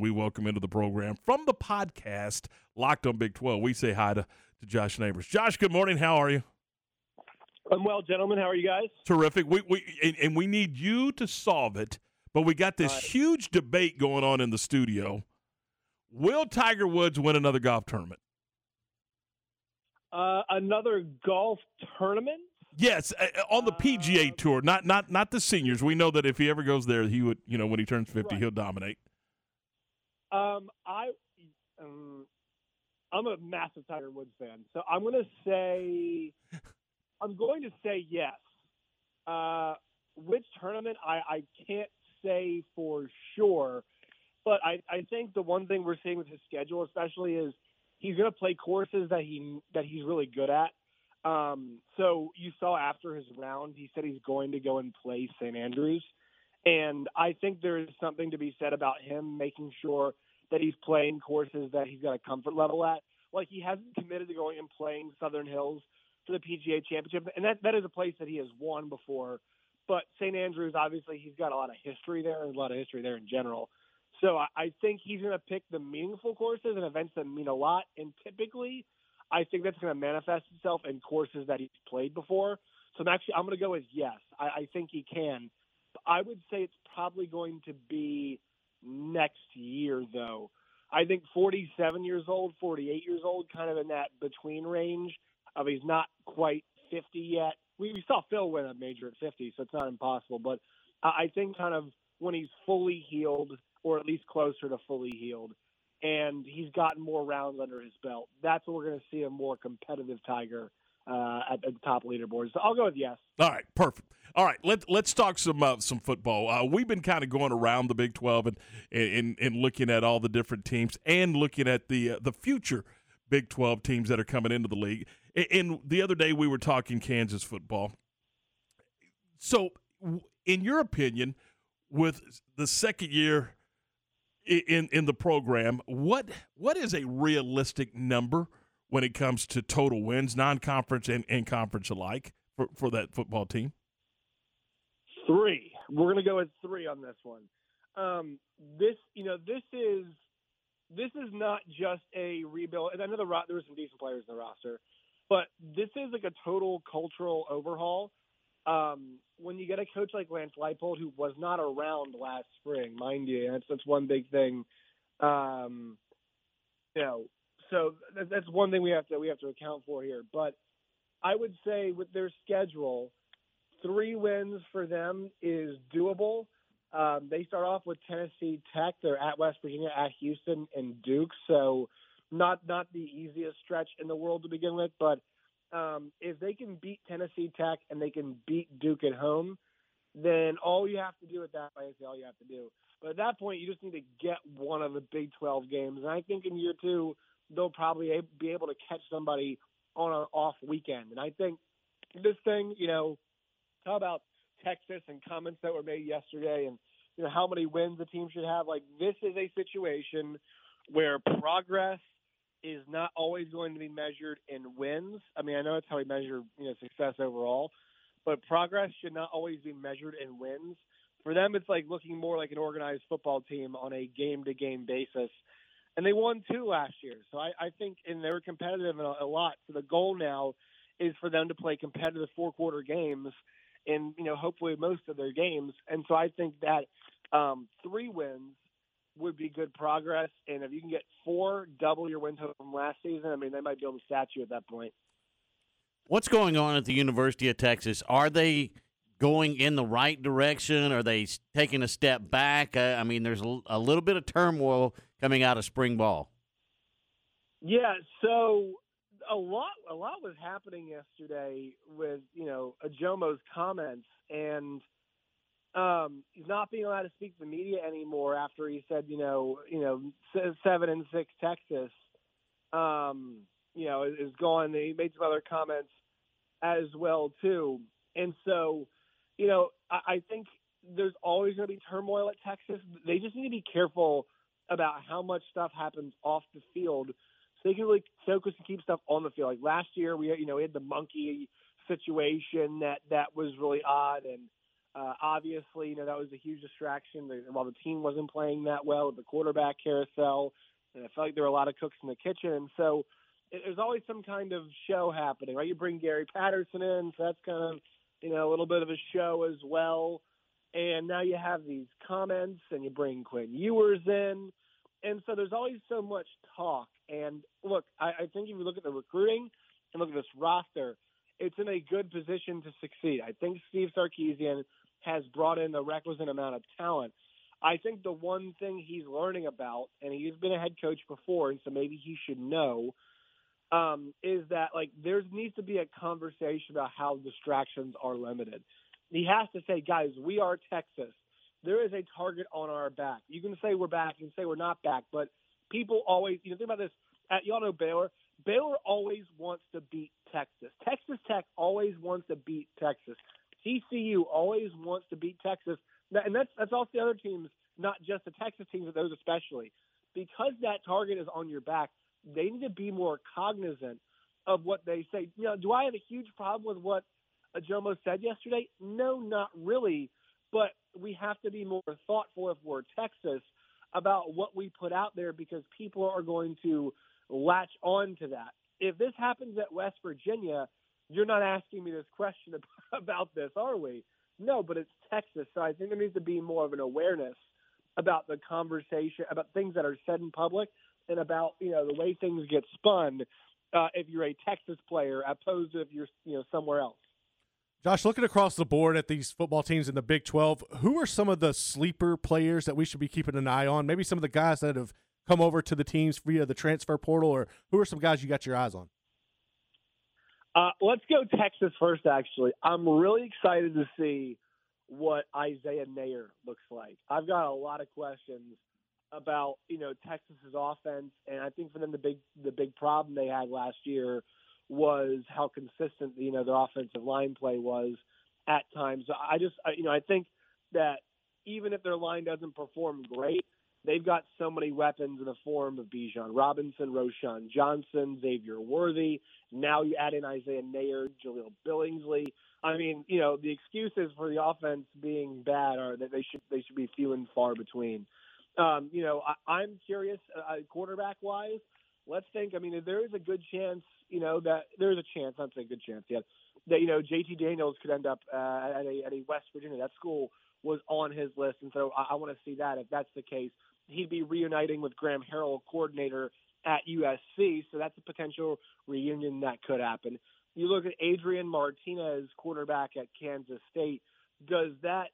We welcome into the program from the podcast Locked on Big 12. We say hi to, to Josh Neighbors. Josh, good morning. How are you? I'm well, gentlemen. How are you guys? Terrific. We, we and, and we need you to solve it, but we got this right. huge debate going on in the studio. Will Tiger Woods win another golf tournament? Uh, another golf tournament? Yes, uh, on the PGA Uh, tour, not not not the seniors. We know that if he ever goes there, he would, you know, when he turns 50, Right. he'll dominate. Um, I, um, I'm a massive Tiger Woods fan, so I'm going to say, I'm going to say yes. Uh, which tournament? I, I can't say for sure, but I, I think the one thing we're seeing with his schedule, especially, is he's going to play courses that he that he's really good at. Um, so you saw after his round, he said he's going to go and play St. Andrews. And I think there is something to be said about him making sure that he's playing courses that he's got a comfort level at. Like he hasn't committed to going and playing Southern Hills for the PGA Championship, and that that is a place that he has won before. But St. Andrews, obviously, he's got a lot of history there, and a lot of history there in general. So I, I think he's going to pick the meaningful courses and events that mean a lot. And typically, I think that's going to manifest itself in courses that he's played before. So I'm actually I'm going to go with yes. I, I think he can. I would say it's probably going to be next year, though. I think 47 years old, 48 years old, kind of in that between range of he's not quite 50 yet. We, we saw Phil win a major at 50, so it's not impossible. But I I think kind of when he's fully healed, or at least closer to fully healed, and he's gotten more rounds under his belt, that's when we're going to see a more competitive Tiger uh, at, the top leaderboards. So I'll go with yes. All right, perfect. All right, let let's talk some uh, some football. Uh, we've been kind of going around the Big Twelve and, and and looking at all the different teams and looking at the uh, the future Big Twelve teams that are coming into the league. And, and the other day we were talking Kansas football. So, in your opinion, with the second year in in the program, what what is a realistic number when it comes to total wins, non conference and, conference alike for, for that football team? Three. We're going to go with three on this one. Um, this, you know, this is this is not just a rebuild. And I know the there were some decent players in the roster, but this is like a total cultural overhaul. Um, when you get a coach like Lance Leipold, who was not around last spring, mind you, that's that's one big thing. Um, you know, so that's one thing we have to we have to account for here. But I would say with their schedule, three wins for them is doable. Um, they start off with Tennessee Tech. They're at West Virginia, at Houston, and Duke. So not not the easiest stretch in the world to begin with. But um, if they can beat Tennessee Tech and they can beat Duke at home, then all you have to do at that point is all you have to do. But at that point, you just need to get one of the Big 12 games. And I think in year two, they'll probably be able to catch somebody on an off weekend. And I think this thing, you know, how about Texas and comments that were made yesterday and you know how many wins the team should have like this is a situation where progress is not always going to be measured in wins. I mean, I know that's how we measure, you know, success overall, but progress should not always be measured in wins. For them it's like looking more like an organized football team on a game to game basis. And they won two last year. So I, I think and they were competitive a, a lot. So the goal now is for them to play competitive four quarter games in you know hopefully most of their games. And so I think that um, three wins would be good progress. And if you can get four, double your win total from last season, I mean they might be able to stat you at that point. What's going on at the University of Texas? Are they going in the right direction? Are they taking a step back? I mean, there's a little bit of turmoil coming out of spring ball. Yeah, so a lot a lot was happening yesterday with, you know, Ajomo's comments and um he's not being allowed to speak to the media anymore after he said, you know, you know, 7 and 6 Texas um you know, is, is gone. He made some other comments as well too. And so, you know, I, I think there's always going to be turmoil at Texas. They just need to be careful about how much stuff happens off the field so they can really focus and keep stuff on the field. Like last year, we you know we had the monkey situation that that was really odd, and Uh, obviously, you know that was a huge distraction while the team wasn't playing that well with the quarterback carousel, and I felt like there were a lot of cooks in the kitchen. And so there's always some kind of show happening, right? You bring Gary Patterson in, so that's kind of you know a little bit of a show as well. And now you have these comments, and you bring Quinn Ewers in, and so there's always so much talk. And look, I, I think if you look at the recruiting and look at this roster, it's in a good position to succeed. I think Steve Sarkisian has brought in the requisite amount of talent. I think the one thing he's learning about, and he's been a head coach before, and so maybe he should know, um, is that like there needs to be a conversation about how distractions are limited. He has to say, guys, we are Texas. There is a target on our back. You can say we're back, you can say we're not back, but people always, you know, think about this. At, y'all know Baylor. Baylor always wants to beat Texas. Texas Tech always wants to beat Texas. TCU always wants to beat Texas, and that's that's also the other teams, not just the Texas teams, but those especially, because that target is on your back. They need to be more cognizant of what they say. You know, do I have a huge problem with what Jomo said yesterday? No, not really. But we have to be more thoughtful if we're Texas about what we put out there because people are going to latch on to that. If this happens at West Virginia, you're not asking me this question about this, are we? No, but it's Texas. So I think there needs to be more of an awareness about the conversation, about things that are said in public, and about you know the way things get spun uh, if you're a Texas player opposed to if you're you know somewhere else. Josh, looking across the board at these football teams in the Big 12, who are some of the sleeper players that we should be keeping an eye on? Maybe some of the guys that have come over to the teams via the transfer portal, or who are some guys you got your eyes on? Uh, let's go Texas first, actually. I'm really excited to see what Isaiah Neyor looks like. I've got a lot of questions about, you know, Texas's offense, and I think for them the big the big problem they had last year was how consistent, you know, their offensive line play was at times. I just, you know, I think that even if their line doesn't perform great, they've got so many weapons in the form of Bijan Robinson, Roschon Johnson, Xavier Worthy. Now you add in Isaiah Neyor, Jahleel Billingsley. I mean, you know, the excuses for the offense being bad are that they should they should be few and far between. Um, you know, I, I'm curious, uh, quarterback wise. Let's think. I mean, there is a good chance, you know, that there is a chance. I'm saying good chance, yet that you know JT Daniels could end up uh, at a at a West Virginia. That school was on his list, and so I, I want to see that. If that's the case, he'd be reuniting with Graham Harrell, coordinator at USC. So that's a potential reunion that could happen. You look at Adrian Martinez, quarterback at Kansas State. Does that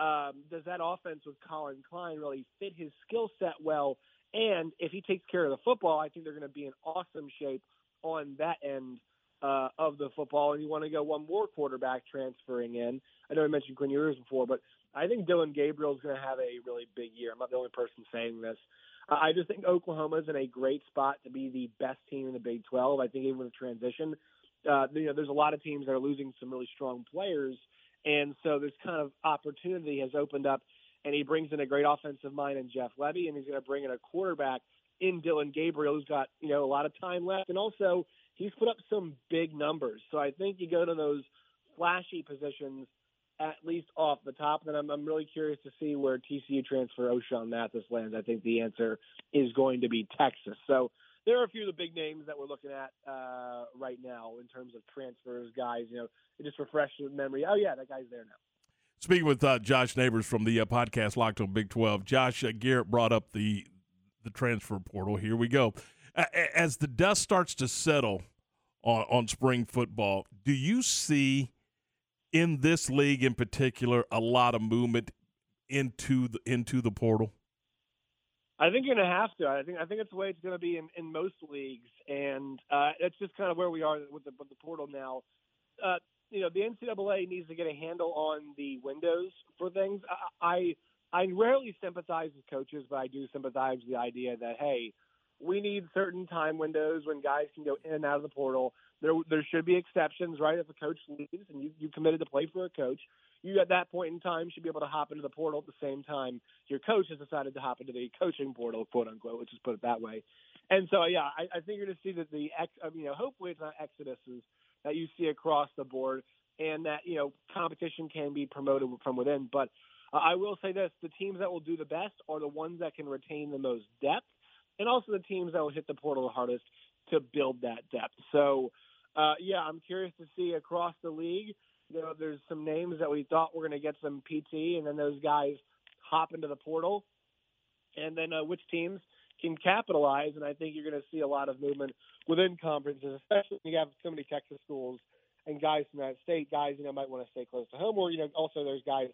um, does that offense with Collin Klein really fit his skill set well? And if he takes care of the football, I think they're going to be in awesome shape on that end uh, of the football. And you want to go one more quarterback transferring in. I know I mentioned Quinn Ewers before, but I think Dillon Gabriel is going to have a really big year. I'm not the only person saying this. I just think Oklahoma is in a great spot to be the best team in the Big 12. I think even with the transition, uh, you know, there's a lot of teams that are losing some really strong players, and so this kind of opportunity has opened up. And he brings in a great offensive mind in Jeff Lebby, and he's going to bring in a quarterback in Dillon Gabriel, who's got you know a lot of time left, and also he's put up some big numbers. So I think you go to those flashy positions at least off the top. And I'm, I'm really curious to see where TCU transfer Ochaun Mathis lands. I think the answer is going to be Texas. So there are a few of the big names that we're looking at uh, right now in terms of transfers, guys. You know, it just refreshes memory. Oh yeah, that guy's there now. Speaking with uh, Josh Neighbors from the uh, podcast Locked on Big Twelve, Josh uh, Garrett brought up the the transfer portal. Here we go. As the dust starts to settle on, on spring football, do you see in this league in particular a lot of movement into the into the portal? I think you're going to have to. I think I think it's the way it's going to be in, in most leagues, and uh, that's just kind of where we are with the, with the portal now. Uh, you know, the NCAA needs to get a handle on the windows for things. I, I I rarely sympathize with coaches, but I do sympathize with the idea that hey, we need certain time windows when guys can go in and out of the portal. There, there should be exceptions, right? If a coach leaves and you, you committed to play for a coach, you at that point in time should be able to hop into the portal at the same time your coach has decided to hop into the coaching portal, quote unquote. Let's just put it that way. And so, yeah, I, I think you're going to see that the ex, you know, hopefully it's not exoduses that you see across the board. and that you know competition can be promoted from within. But I will say this: the teams that will do the best are the ones that can retain the most depth, and also the teams that will hit the portal the hardest to build that depth. So, uh, yeah, I'm curious to see across the league. You know, there's some names that we thought were going to get some PT, and then those guys hop into the portal, and then uh, which teams can capitalize. And I think you're going to see a lot of movement within conferences, especially when you have so many Texas schools and guys from that state. Guys, you know, might want to stay close to home, or you know, also there's guys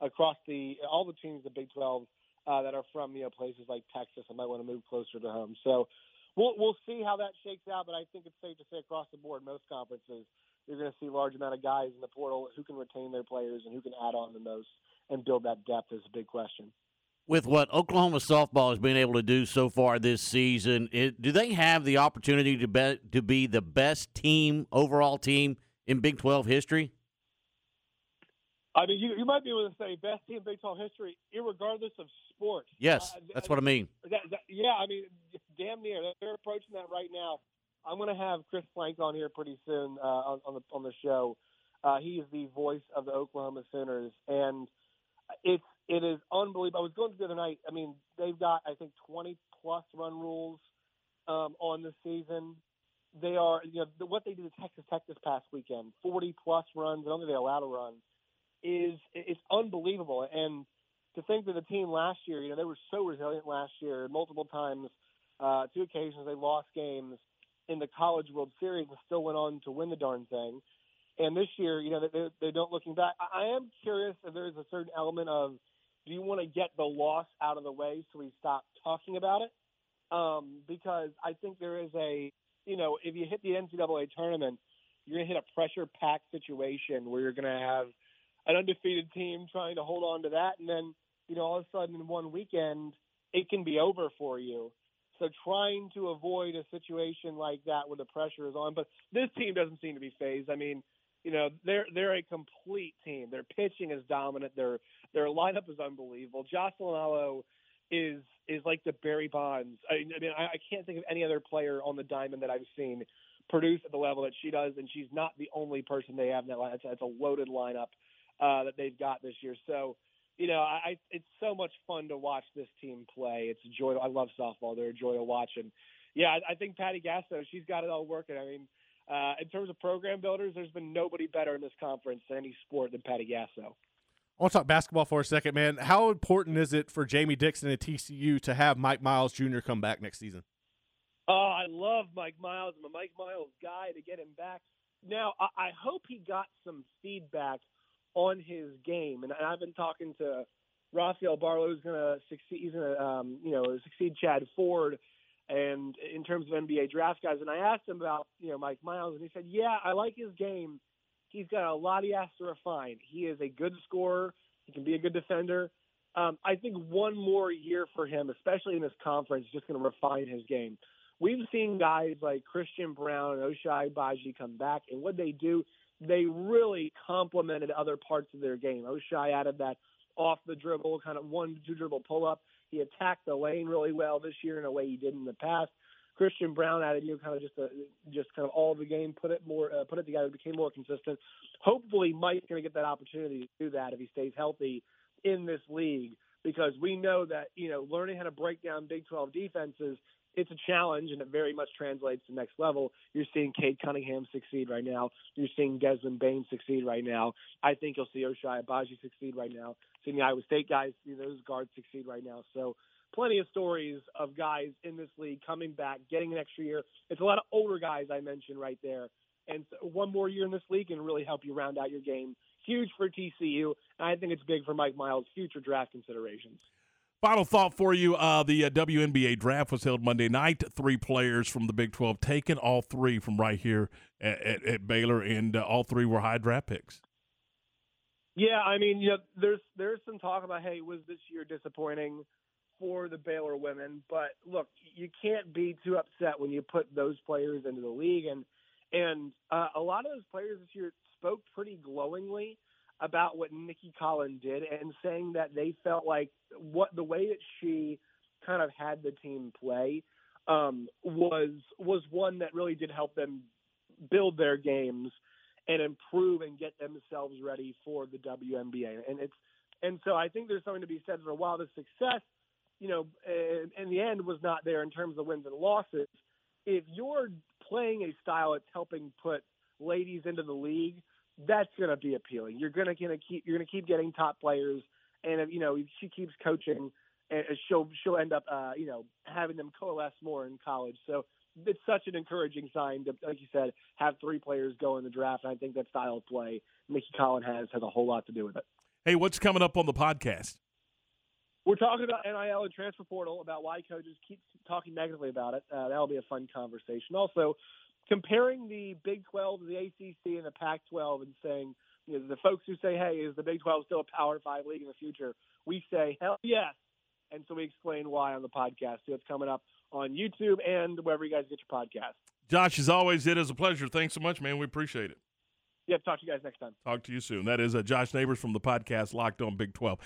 across the all the teams, the Big 12, uh, that are from you know places like Texas and might want to move closer to home. So we'll we'll see how that shakes out. But I think it's safe to say across the board, most conferences, you're going to see a large amount of guys in the portal who can retain their players and who can add on the most and build that depth is a big question. With what Oklahoma softball has been able to do so far this season, it, do they have the opportunity to be, to be the best team overall team in Big 12 history? I mean, you, you might be able to say best team in Big 12 history, regardless of sport. Yes, uh, that's what I mean. That, that, yeah, I mean, damn near. They're approaching that right now. I'm going to have Chris Plank on here pretty soon uh, on, on the on the show. Uh, he is the voice of the Oklahoma Sooners, and it's it is unbelievable. I was going through the other night. I mean, they've got I think 20 plus run rules um, on the season. They are you know what they did to Texas Tech this past weekend, 40 plus runs. I don't think they allowed a run. Is it's unbelievable. And to think that the team last year, you know, they were so resilient last year. Multiple times, uh, two occasions they lost games in the College World Series and still went on to win the darn thing. And this year, you know, they, they don't looking back. I am curious if there's a certain element of do you want to get the loss out of the way so we stop talking about it? Um, because I think there is a, you know, if you hit the NCAA tournament, you're going to hit a pressure packed situation where you're going to have an undefeated team trying to hold on to that. And then, you know, all of a sudden in one weekend, it can be over for you. So trying to avoid a situation like that where the pressure is on. But this team doesn't seem to be phased. I mean, you know they're they're a complete team. Their pitching is dominant. Their their lineup is unbelievable. Jocelyn Alo is is like the Barry Bonds. I, I mean, I, I can't think of any other player on the diamond that I've seen produce at the level that she does, and she's not the only person they have in that line. It's, it's a loaded lineup uh, that they've got this year. So, you know, I, it's so much fun to watch this team play. It's a joy. I love softball. They're a joy to watch, and yeah, I, I think Patty Gasso, she's got it all working. I mean uh, in terms of program builders, there's been nobody better in this conference than any sport than Patty Gasso. I want to talk basketball for a second, man. How important is it for Jamie Dixon and TCU to have Mike Miles Jr. come back next season? Oh, I love Mike Miles. I'm a Mike Miles guy to get him back. Now, I, I hope he got some feedback on his game, and I've been talking to Rafael Barlowe, who's going to succeed. He's going to, um, you know, succeed Chad Ford and in terms of NBA draft guys. And I asked him about, you know, Mike Miles, and he said, yeah, I like his game. He's got a lot he has to refine. He is a good scorer. He can be a good defender. Um, I think one more year for him, especially in this conference, is just going to refine his game. We've seen guys like Christian Braun and Ochai Agbaji come back, and what they do, they really complemented other parts of their game. Ochai added that off the dribble, kind of one two dribble pull up. He attacked the lane really well this year in a way he did in the past. Christian Braun added you know, kind of just a, just kind of all the game, put it more, uh, put it together, became more consistent. Hopefully, Mike's going to get that opportunity to do that if he stays healthy in this league, because we know that you know learning how to break down Big 12 defenses it's a challenge and it very much translates to next level. You're seeing Cade Cunningham succeed right now. You're seeing Desmond Bane succeed right now. I think you'll see Ochai Agbaji succeed right now. Seeing the Iowa State guys, those guards succeed right now. So plenty of stories of guys in this league coming back, getting an extra year. It's a lot of older guys I mentioned right there. And so one more year in this league can really help you round out your game. Huge for TCU, and I think it's big for Mike Miles' future draft considerations. Final thought for you: uh, the uh, WNBA draft was held Monday night. Three players from the Big Twelve taken, all three from right here at, at, at Baylor, and uh, all three were high draft picks. Yeah, I mean, you know, there's there's some talk about hey, was this year disappointing for the Baylor women? But look, you can't be too upset when you put those players into the league, and and uh, a lot of those players this year spoke pretty glowingly about what Nicki Collen did and saying that they felt like what the way that she kind of had the team play um, was was one that really did help them build their games and improve and get themselves ready for the WNBA. And it's and so I think there's something to be said for while the success, you know, in, in the end was not there in terms of wins and losses. If you're playing a style that's helping put ladies into the league, that's going to be appealing. You're going to keep you're going to keep getting top players, and if, you know if she keeps coaching, and she'll she'll end up uh, you know having them coalesce more in college. So it's such an encouraging sign to, like you said, have three players go in the draft. And I think that style of play Nicki Collen has has a whole lot to do with it. Hey, what's coming up on the podcast? We're talking about NIL and transfer portal, about why coaches keep talking negatively about it. Uh, that'll be a fun conversation. Also, comparing the Big 12, the ACC, and the Pac 12 and saying, you know, the folks who say, hey, is the Big 12 still a Power 5 league in the future? We say, hell yes. And so we explain why on the podcast. So it's coming up on YouTube and wherever you guys get your podcast. Josh, as always, it is a pleasure. Thanks so much, man. We appreciate it. Yeah, talk to you guys next time. Talk to you soon. That is uh, Josh Neighbors from the podcast Locked On Big 12.